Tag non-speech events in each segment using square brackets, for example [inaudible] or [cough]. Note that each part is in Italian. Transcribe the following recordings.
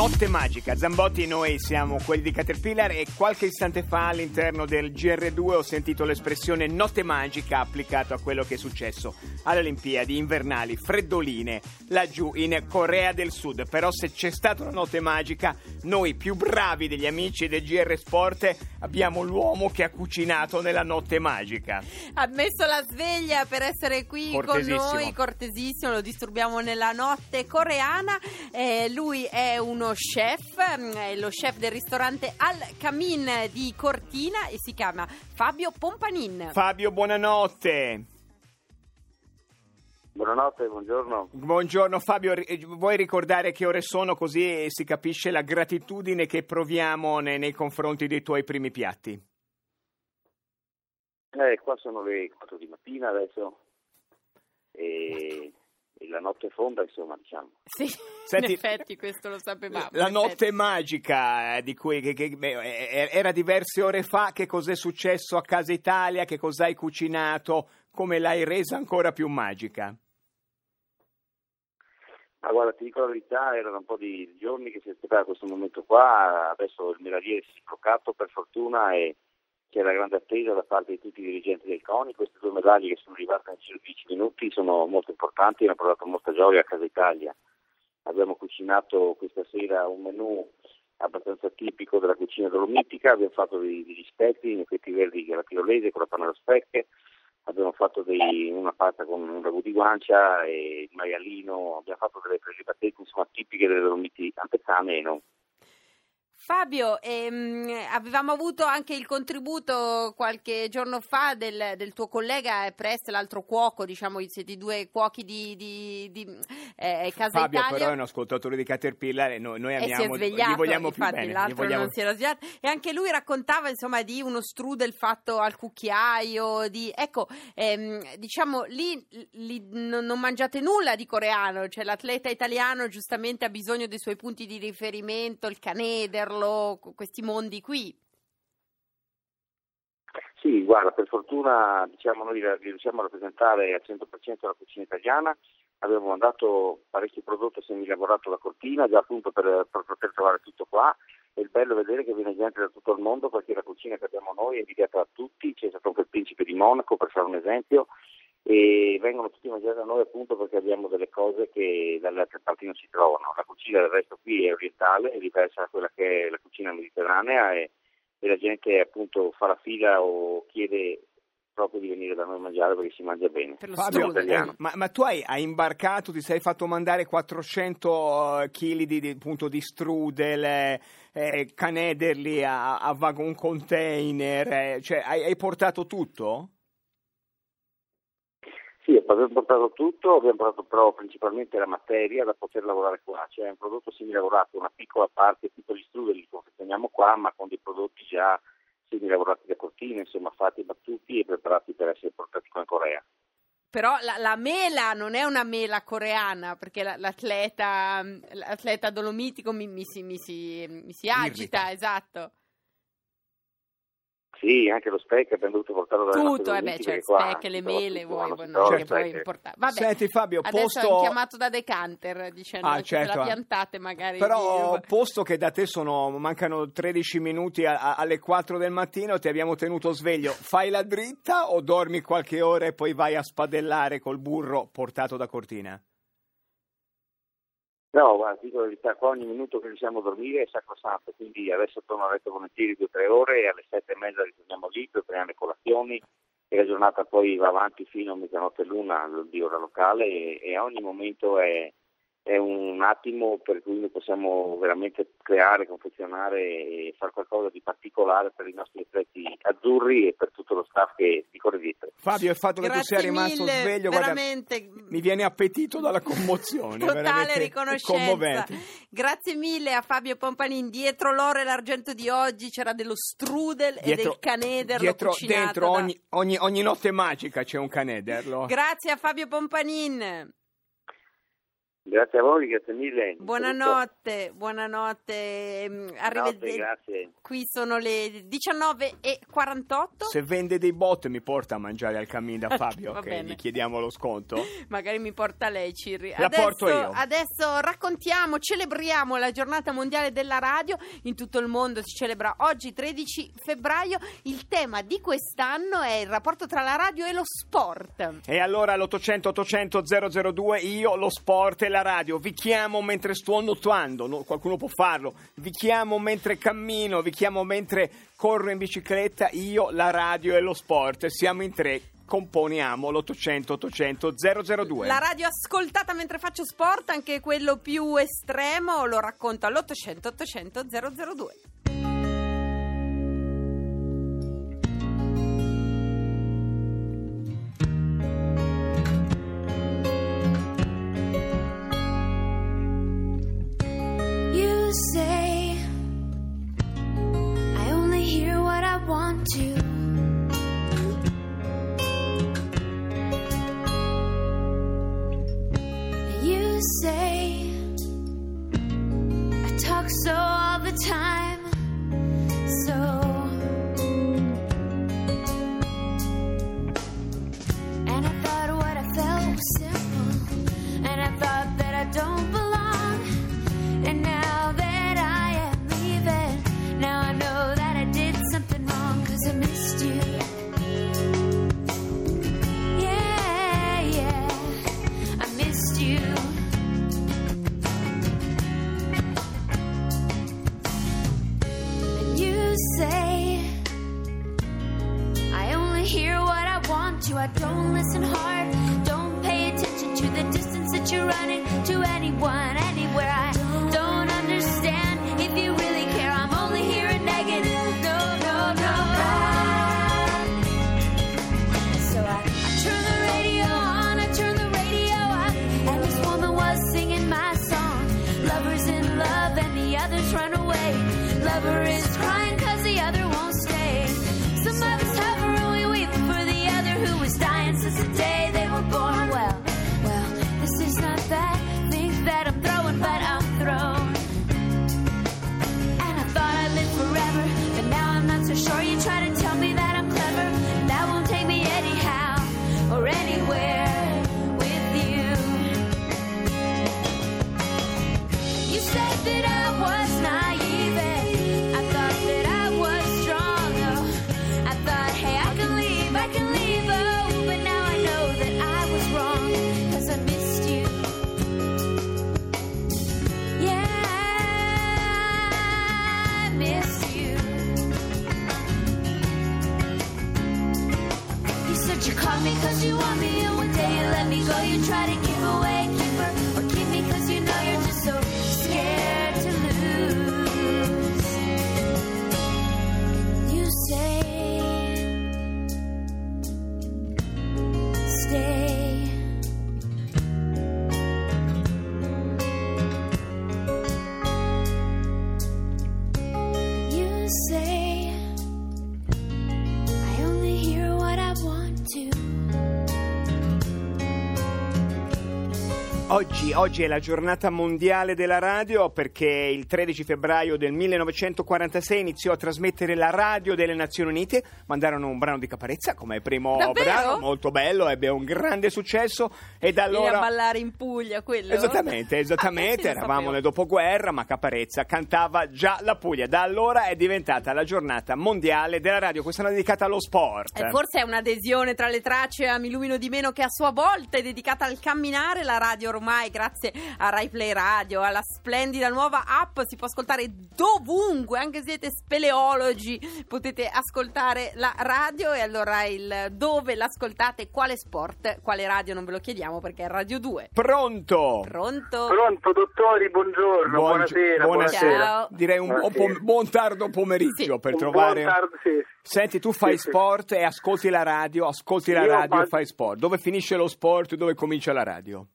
Notte magica, Zambotti noi siamo quelli di Caterpillar e qualche istante fa all'interno del GR2 ho sentito l'espressione notte magica applicata a quello che è successo alle Olimpiadi invernali, freddoline, laggiù in Corea del Sud. Però se c'è stata una notte magica, noi più bravi degli amici del GR Sport abbiamo l'uomo che ha cucinato nella notte magica. Ha messo la sveglia per essere qui con noi, cortesissimo, lo disturbiamo nella notte coreana. Eh, lui è uno chef, mm, è lo chef del ristorante Al Camin di Cortina e si chiama Fabio Pompanin. Fabio, buonanotte. Buonanotte, buongiorno. Buongiorno Fabio, vuoi ricordare che ore sono così si capisce la gratitudine che proviamo nei, nei confronti dei tuoi primi piatti? Eh, qua sono le 4 di mattina adesso e la notte fonda, insomma, diciamo. Sì, [laughs] Senti, in effetti questo lo sapevamo. La notte magica eh, di cui che, che, beh, era diverse ore fa, che cos'è successo a Casa Italia, che cosa hai cucinato, come l'hai resa ancora più magica? Ma guarda, ti dico la verità, erano un po' di giorni che si aspettava questo momento qua, adesso il medagliere si è sbloccato per fortuna e c'era grande attesa da parte di tutti i dirigenti del CONI, queste due medaglie che sono arrivate in 10 minuti sono molto importanti e hanno portato molta gioia a Casa Italia. Abbiamo cucinato questa sera un menù abbastanza tipico della cucina dolomitica, abbiamo fatto dei, degli specchi, nei petti verdi alla tirolese con la panna da specche, abbiamo fatto dei, una pasta con un ragù di guancia e il maialino, abbiamo fatto delle prelibatezze tipiche delle Dolomiti antezane e non. Fabio, ehm, avevamo avuto anche il contributo qualche giorno fa del, del tuo collega Prest, l'altro cuoco, diciamo, siete due cuochi di, di, di eh, Casa Fabio Italia. però è un ascoltatore di Caterpillar e noi, noi amiamo, e gli vogliamo infatti, più bene. l'altro vogliamo... non si era svegliato. E anche lui raccontava, insomma, di uno strudel fatto al cucchiaio, di... Ecco, ehm, diciamo, lì, lì non, non mangiate nulla di coreano, cioè l'atleta italiano giustamente ha bisogno dei suoi punti di riferimento, il canederlo, farlo questi mondi qui? Sì, guarda, per fortuna diciamo, noi riusciamo a rappresentare al 100% la cucina italiana, abbiamo mandato parecchi prodotti semi-lavorato da Cortina, già appunto per, per, poter trovare tutto qua, il bello è vedere che viene gente da tutto il mondo perché la cucina che abbiamo noi è invidiata da tutti, c'è stato anche il principe di Monaco per fare un esempio, e vengono tutti mangiati da noi appunto perché abbiamo delle cose che dalle altre parti non si trovano. La cucina del resto qui è orientale, è diversa da quella che è la cucina mediterranea e, e la gente appunto fa la fila o chiede proprio di venire da noi a mangiare perché si mangia bene. Fabio, eh, ma, ma, tu hai, hai, imbarcato, ti sei fatto mandare 400 kg di, di, appunto, di strudel, eh, eh canederli a, a vagon container, eh, cioè hai, hai portato tutto? Sì, abbiamo portato tutto, abbiamo portato però principalmente la materia da poter lavorare qua, cioè è un prodotto semi-lavorato, una piccola parte, piccoli strudel li confezioniamo qua, ma con dei prodotti già semi-lavorati da cortina, insomma fatti, battuti e preparati per essere portati qua in Corea. Però la, la, mela non è una mela coreana, perché la, l'atleta, l'atleta dolomitico mi, mi, si, mi, si, mi si agita, Irrita. esatto. Sì, anche lo speck abbiamo dovuto portarlo da Tutto, eh beh, cioè, speck, le mele, vuoi, no, che poi importare. Vabbè, Senti Fabio, adesso posto... ho chiamato da Decanter dicendo ah, certo. la piantate magari. Però di... posto che da te sono, mancano 13 minuti a, a, alle 4 del mattino, ti abbiamo tenuto sveglio, fai la dritta o dormi qualche ora e poi vai a spadellare col burro portato da Cortina? No, guarda, dico la verità, qua ogni minuto che riusciamo a dormire è sacrosanto, quindi adesso torno a letto volentieri due o tre ore e alle sette e mezza ritorniamo lì, prepariamo le colazioni e la giornata poi va avanti fino a mezzanotte l'una di ora locale e, e a ogni momento è, è un attimo per cui noi possiamo veramente creare, confezionare e fare qualcosa di particolare per i nostri atleti azzurri e per tutto lo staff che di corre dietro. Fabio, il fatto che tu Grazie sia rimasto mille, sveglio, veramente. guarda, mi viene appetito dalla commozione. Totale riconoscenza. commovente. Grazie mille a Fabio Pompanin. Dietro l'oro e l'argento di oggi c'era dello strudel e Dietro- del canederlo dietro, dentro da- ogni, ogni- ogni notte magica c'è un canederlo. Grazie a Fabio Pompanin. Grazie a voi, grazie mille. Buonanotte, buonanotte. Buonanotte, Arrivederci. grazie. Qui sono le 19.48. Se vende dei bot mi porta a mangiare al cammin da [laughs] Fabio, bene. gli chiediamo lo sconto. [laughs] Magari mi porta lei, Cirri. La adesso, porto io. adesso raccontiamo, celebriamo la giornata mondiale della radio. In tutto il mondo si celebra oggi, 13 febbraio. Il tema di quest'anno è il rapporto tra la radio e lo sport. E allora all'800 800 002 io lo sport e la radio vi chiamo mentre sto nuotando, no, qualcuno può farlo, vi chiamo mentre cammino, vi chiamo mentre corro in bicicletta, io la radio e lo sport, siamo in tre, componiamo l'800 800 002. La radio ascoltata mentre faccio sport, anche quello più estremo, lo racconto all'800 800 002. Say I talk so all the time. Lover is crying Hoy Oggi, oggi è la giornata mondiale della radio perché il 13 febbraio del 1946 iniziò a trasmettere la radio delle Nazioni Unite, mandarono un brano di Caparezza come primo Davvero? brano, molto bello, ebbe un grande successo e da Vieni a allora... ballare in Puglia, quello? Esattamente, [laughs] Ah, esattamente, lo eravamo nel dopoguerra, ma Caparezza cantava già la Puglia. Da allora è diventata la giornata mondiale della radio, questa è dedicata allo sport. E forse è un'adesione tra le tracce a Mi Illumino di Meno che a sua volta è dedicata al camminare, la radio ormai ormai grazie a Rai Play Radio, alla splendida nuova app, si può ascoltare dovunque, anche se siete speleologi, potete ascoltare la radio e allora il dove l'ascoltate, quale sport, quale radio non ve lo chiediamo perché è Radio 2. Pronto? Pronto? Pronto, dottori, buongiorno, Buongi- buonasera. buonasera. Ciao. Direi un, Buonasera. buon tardo pomeriggio Sì. per Un trovare. buon tardo, sì. Senti, tu fai Sì, sì. sport e ascolti la radio, ascolti la Io radio e fai sport. Dove finisce lo sport e dove comincia la radio?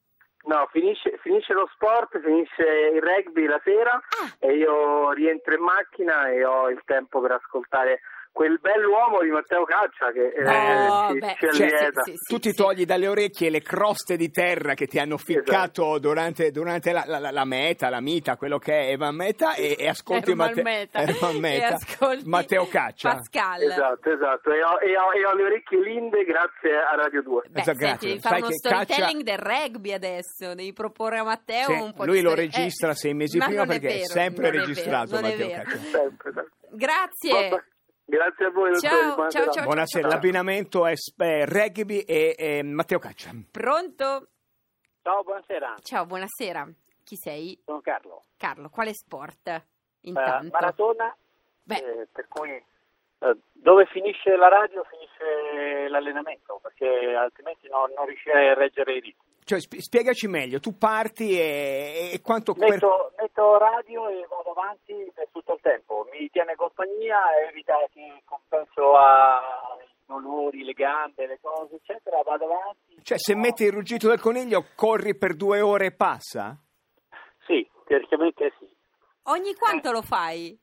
No, finisce, finisce lo sport, finisce il rugby la sera Ah. e io rientro in macchina e ho il tempo per ascoltare quel bell'uomo di Matteo Caccia che eh, Oh, ci, beh, ci allieta. sì, sì, tu ti sì. togli dalle orecchie le croste di terra che ti hanno ficcato Esatto. durante, durante la, la- la- meta, la mita, quello che è Evan Meta e, e ascolti Matte- Meta. Ermal E Meta, ascolti Matteo Caccia. Pascal. Esatto, esatto. E ho, e ho- e ho le orecchie linde grazie a Radio 2. Beh, Esatto, senti, grazie. Sai uno storytelling Caccia- del rugby adesso, devi proporre a Matteo Sì, un po' di lui lo story- registra Eh, sei mesi ma prima perché è vero, sempre è registrato vero, non è Matteo. Caccia. Sempre, sempre. Grazie. Vabbè. Grazie a voi. Ciao, buonasera. ciao, ciao. Buonasera, l'abbinamento è rugby e, e Matteo Caccia. Pronto? Ciao, buonasera, Ciao, buonasera. Chi sei? sono Carlo. Carlo, quale sport? Eh, Intanto. maratona, Beh, eh, per cui eh, dove finisce la radio finisce l'allenamento, perché altrimenti no- non riuscirei a reggere i ritmi. Cioè, sp- spiegaci meglio, tu parti e, e quanto... Metto, metto radio e vado avanti per tutto il tempo, mi tiene compagnia, evita che compenso ai dolori, le gambe, le cose, eccetera, vado avanti. Cioè, se metti il ruggito del coniglio, corri per due ore e passa? Sì, teoricamente sì. ogni quanto lo fai?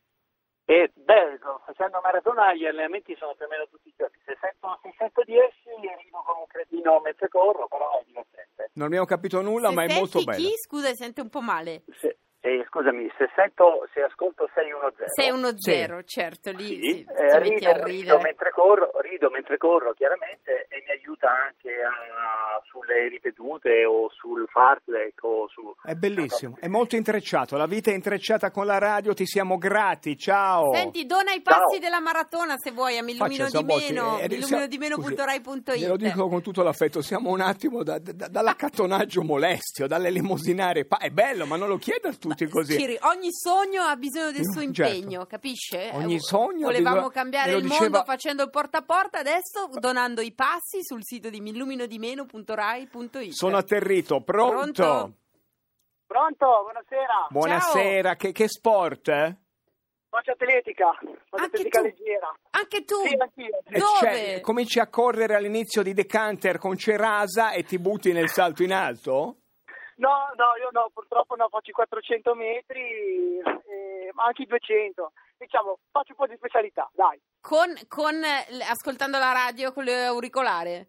E beh, facendo maratona gli allenamenti sono più o meno tutti i giorni. Se sento 610 rido come un cretino mentre corro, però è divertente. Non abbiamo capito nulla, Se ma è molto bello. chi? Scusa, sente un po' male. Se- eh, scusami, se sento, se ascolto 610 610, certo, lì sì, sì, eh, rido, rido mentre corro, rido mentre corro chiaramente e mi aiuta anche a- sulle ripetute o sul fartlek o su... È bellissimo, è molto intrecciato, la vita è intrecciata con la radio, ti siamo grati, ciao! Senti, dona i passi Ciao. della maratona se vuoi a di Zambotti, meno, eh, siamo- di meno scusi, punto rai punto it. Glielo dico con tutto l'affetto, siamo un attimo da- da- dall'accattonaggio molestio, dall'elemosinare. Pa- è bello, ma non lo chieda a tutti così. Ciri, ogni sogno ha bisogno del suo Mm, certo. impegno, capisce? Ogni Eh, sogno ha Volevamo bisogno- cambiare il diceva- mondo facendo il porta a porta, adesso donando i passi sul sito di milluminodimeno.rai.it. Sono atterrito, pronto? Pronto? Pronto, buonasera. Buonasera, che, che sport? eh? Faccio atletica, faccio Anche atletica tu? leggera. Anche tu? Sì, anch'io. Dove? cioè, cominci a correre all'inizio di Decanter con Cerasa e ti butti nel salto in alto? No, no, io no, purtroppo no, faccio i 400 metri, eh, ma anche i 200. Diciamo, faccio un po' di specialità, dai. Con, con, eh, ascoltando la radio con l'auricolare?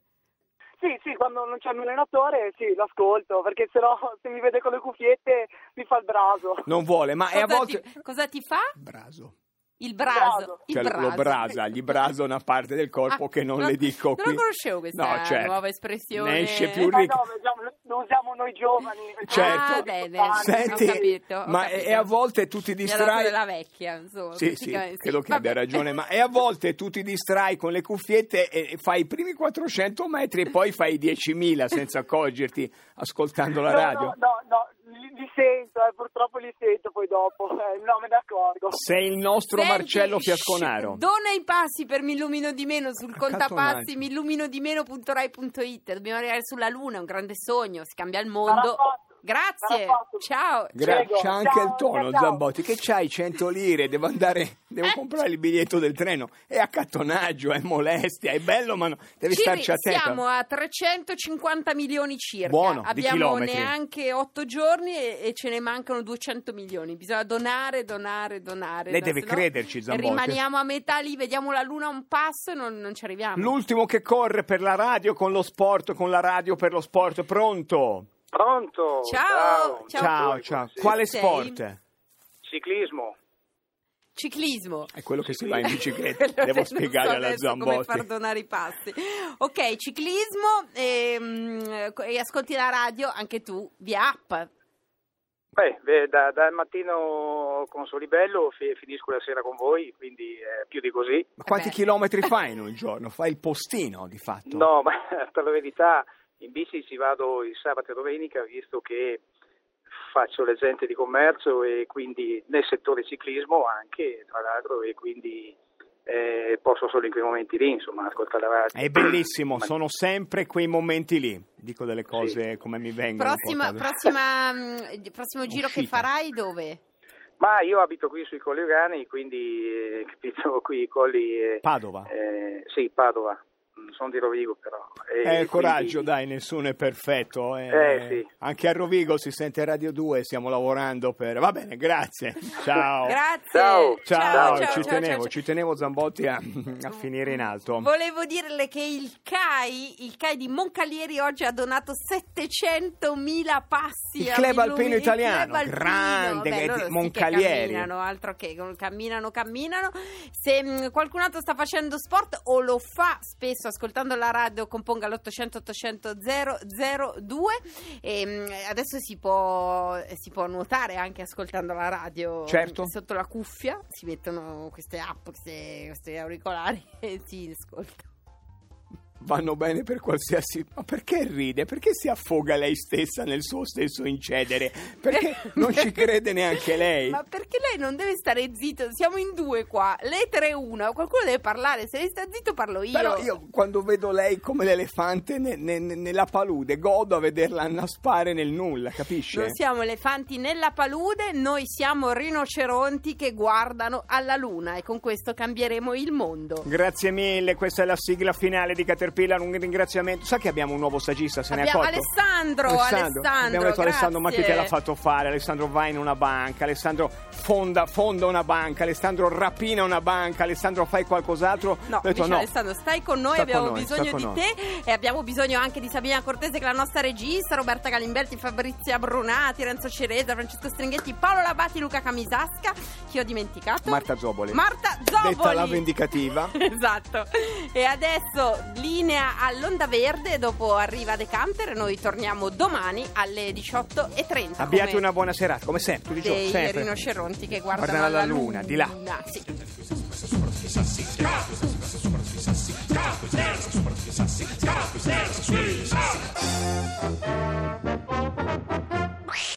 Sì, sì, quando non c'è il mio allenatore, sì, l'ascolto, perché sennò se mi vede con le cuffiette mi fa il braso. Non vuole, ma è a Cosa, volte... ti, cosa ti fa? Braso. Il braso. Il Cioè, braso. lo brasa, gli brasa una parte del corpo Ah, che non no, le dico non qui. lo conoscevo questa No, certo. nuova espressione. Ne esce più Ma ricco. no, vediamo- lo usiamo noi giovani. Certo. Ah, bene, Senti, ho capito, ho ma capito. e a volte tu ti distrai... della vecchia, insomma. Sì, sì, praticamente. credo che abbia ragione, ma e a volte tu ti distrai con le cuffiette e fai i primi 400 metri e poi fai i 10.000 senza accorgerti ascoltando la No, radio. No, no, no, li, li sento, eh, purtroppo li sento poi dopo, [laughs] eh, no, me ne accorgo. Sei il nostro Senti, Marcello Fiasconaro. Dona i passi per Mi illumino di meno sul Accattonaggio. contapassi milluminodimeno.rai.it. Dobbiamo arrivare sulla luna, è un grande sogno, si cambia il Sarà mondo. fatto. Grazie, ciao. Gra- c'è anche ciao, il tono, ciao. Zambotti. Che c'hai 100 lire? Devo andare, devo Eh. comprare il biglietto del treno. È accattonaggio, è molestia, è bello, ma no- devi Ciri, starci attento. siamo a 350 milioni circa. Buono, Abbiamo neanche 8 giorni e, e ce ne mancano 200 milioni. Bisogna donare, donare, donare. Lei no, deve crederci, Zambotti. Rimaniamo a metà lì, vediamo la luna a un passo e non, non ci arriviamo. L'ultimo che corre per la radio con lo sport, con la radio per lo sport, pronto? Pronto? Ciao, ciao. Ciao, ciao. Quale Sei? sport? Ciclismo. Ciclismo. È quello che si va in bicicletta, [laughs] devo non spiegare so alla adesso come Zambotti. far donare i passi. Ok, ciclismo ehm, e ascolti la radio anche tu via app. Beh, beh, da- dal mattino con Solibello fi- finisco la sera con voi, quindi eh, più di così. Ma quanti Vabbè. chilometri fai in un giorno? Fai il postino, di fatto. No, ma [laughs] per la verità bici ci vado il sabato e domenica visto che faccio l'agente di commercio e quindi nel settore ciclismo anche tra l'altro e quindi eh, posso solo in quei momenti lì insomma ascoltare la radio. È bellissimo, Ma- sono sempre quei momenti lì. Dico delle cose come mi vengono. Prossima, prossima, [laughs] prossimo giro che Uscita. farai dove? Ma io abito qui sui colli Urani, quindi eh, [laughs] capito, qui i colli... eh, Padova. eh, sì, Padova, sono di Rovigo però. E Eh, coraggio, quindi- dai, nessuno è perfetto. eh. Eh, sì. Anche a Rovigo si sente Radio 2, stiamo lavorando per... Va bene, grazie. Ciao. [laughs] Grazie. Ciao. Ciao, ciao, ci ciao, tenevo, ciao. ci tenevo Zambotti a, a finire in alto. Volevo dirle che il CAI, il CAI di Moncalieri oggi ha donato 700.000 passi. Il a Club Alpino il Italiano, Club Alpino. grande, Beh, Moncalieri. camminano, altro che camminano, camminano. Se mh, qualcun altro sta facendo sport o lo fa spesso ascoltando la radio, componga l'800 800 002 e adesso si può, si può nuotare anche ascoltando la radio Certo. sotto la cuffia, si mettono queste app, queste, questi auricolari [laughs] e si ascolta. Vanno bene per qualsiasi... Ma perché ride? Perché si affoga lei stessa nel suo stesso incedere? Perché [laughs] non ci crede neanche lei? Ma perché lei non deve stare zitto? Siamo in due qua, lei tre e una, qualcuno deve parlare, se lei sta zitto parlo io. Però io quando vedo lei come l'elefante ne- ne- nella palude, godo a vederla annaspare nel nulla, capisce? Non siamo elefanti nella palude, noi siamo rinoceronti che guardano alla luna e con questo cambieremo il mondo. Grazie mille, questa è la sigla finale di Caterpillar, un ringraziamento. Sa che abbiamo un nuovo sagista, se ne è Abbiamo accorto? Alessandro, Alessandro, Abbiamo detto Alessandro, ma chi te grazie. l'ha fatto fare? Alessandro va in una banca, Alessandro fonda, fonda una banca, Alessandro rapina una banca, Alessandro fai qualcos'altro? No, detto dice no. Alessandro, stai con noi, Sta con abbiamo noi, bisogno di con te e abbiamo bisogno anche di Sabina Cortese che è la nostra regista, Roberta Galimberti, Fabrizia Brunati, Renzo Ceresa, Francesco Stringhetti, Paolo Labati, Luca Camisasca, chi ho dimenticato? Marta Zoboli. Marta Zoboli. Detta la vendicativa. [laughs] Esatto. E adesso linea all'Onda Verde, dopo arriva De Camper noi torniamo domani alle 18.30. Abbiate come una buona serata, come sempre, tutti i giorni, dei rinoceronti che guardano, Guardano alla alla luna, di là. Sì.